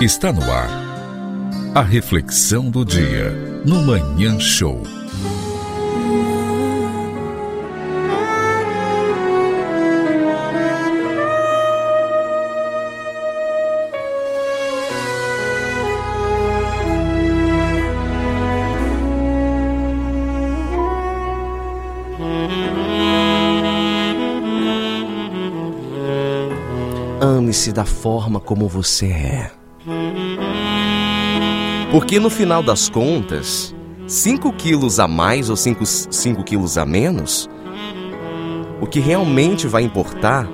Está no ar. A reflexão do dia no Manhã Show. Ame-se da forma como você é. Porque no final das contas, 5 quilos a mais ou 5 quilos a menos, o que realmente vai importar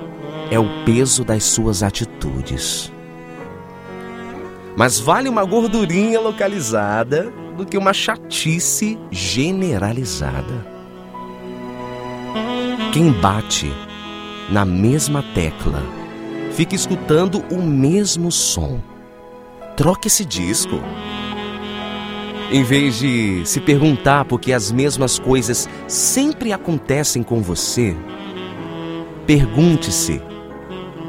é o peso das suas atitudes. Mas vale uma gordurinha localizada do que uma chatice generalizada. Quem bate na mesma tecla fica escutando o mesmo som. Troque esse disco. Em vez de se perguntar por que as mesmas coisas sempre acontecem com você, pergunte-se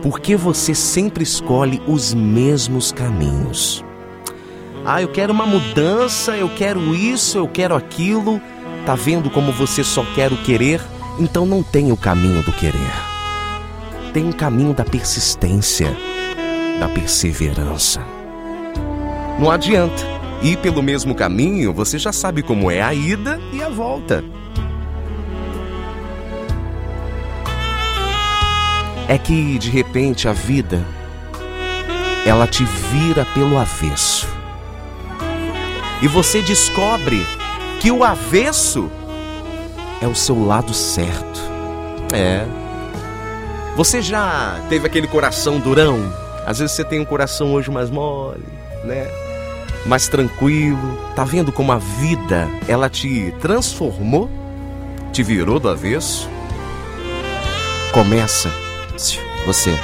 por que você sempre escolhe os mesmos caminhos. Ah, eu quero uma mudança, eu quero isso, eu quero aquilo. Tá vendo como você só quer o querer? Então não tem o caminho do querer. Tem o caminho da persistência, da perseverança. Não adianta ir pelo mesmo caminho, você já sabe como é a ida e a volta. É que de repente a vida ela te vira pelo avesso. E você descobre que o avesso é o seu lado certo. É. Você já teve aquele coração durão? Às vezes você tem um coração hoje mais mole, né? mais tranquilo. Tá vendo como a vida ela te transformou? Te virou do avesso? Começa, você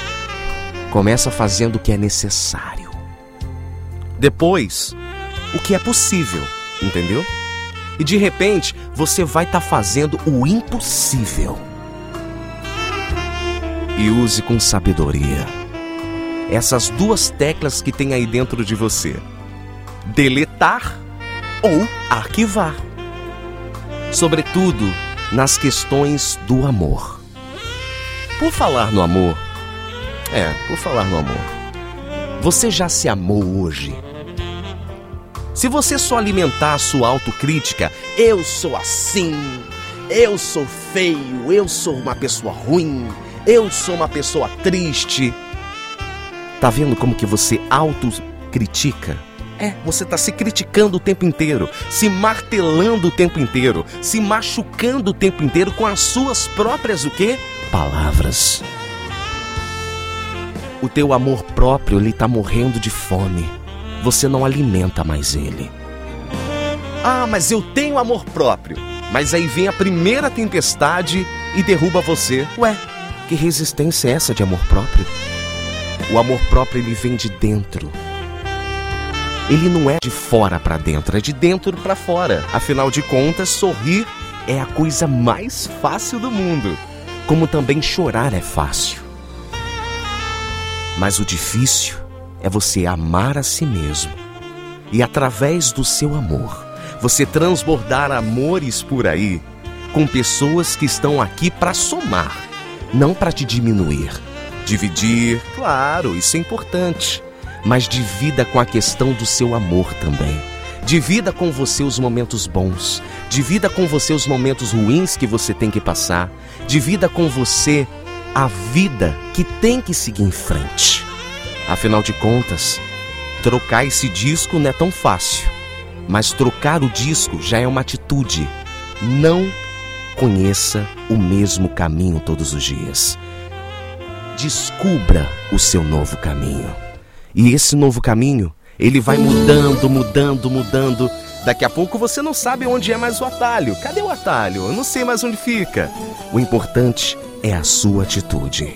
começa fazendo o que é necessário. Depois, o que é possível, entendeu? E de repente, você vai estar tá fazendo o impossível. E use com sabedoria essas duas teclas que tem aí dentro de você deletar ou arquivar. Sobretudo nas questões do amor. Por falar no amor, é, por falar no amor, você já se amou hoje? Se você só alimentar a sua autocrítica, eu sou assim, eu sou feio, eu sou uma pessoa ruim, eu sou uma pessoa triste. Tá vendo como que você autocritica? É, você está se criticando o tempo inteiro, se martelando o tempo inteiro, se machucando o tempo inteiro com as suas próprias o quê? Palavras. O teu amor próprio ele está morrendo de fome. Você não alimenta mais ele. Ah, mas eu tenho amor próprio. Mas aí vem a primeira tempestade e derruba você. Ué, que resistência é essa de amor próprio? O amor próprio ele vem de dentro ele não é de fora para dentro, é de dentro para fora. Afinal de contas, sorrir é a coisa mais fácil do mundo, como também chorar é fácil. Mas o difícil é você amar a si mesmo e através do seu amor, você transbordar amores por aí com pessoas que estão aqui para somar, não para te diminuir. Dividir, claro, isso é importante mas divida com a questão do seu amor também. Divida com você os momentos bons, divida com você os momentos ruins que você tem que passar, divida com você a vida que tem que seguir em frente. Afinal de contas, trocar esse disco não é tão fácil, mas trocar o disco já é uma atitude. Não conheça o mesmo caminho todos os dias. Descubra o seu novo caminho. E esse novo caminho, ele vai mudando, mudando, mudando. Daqui a pouco você não sabe onde é mais o atalho. Cadê o atalho? Eu não sei mais onde fica. O importante é a sua atitude.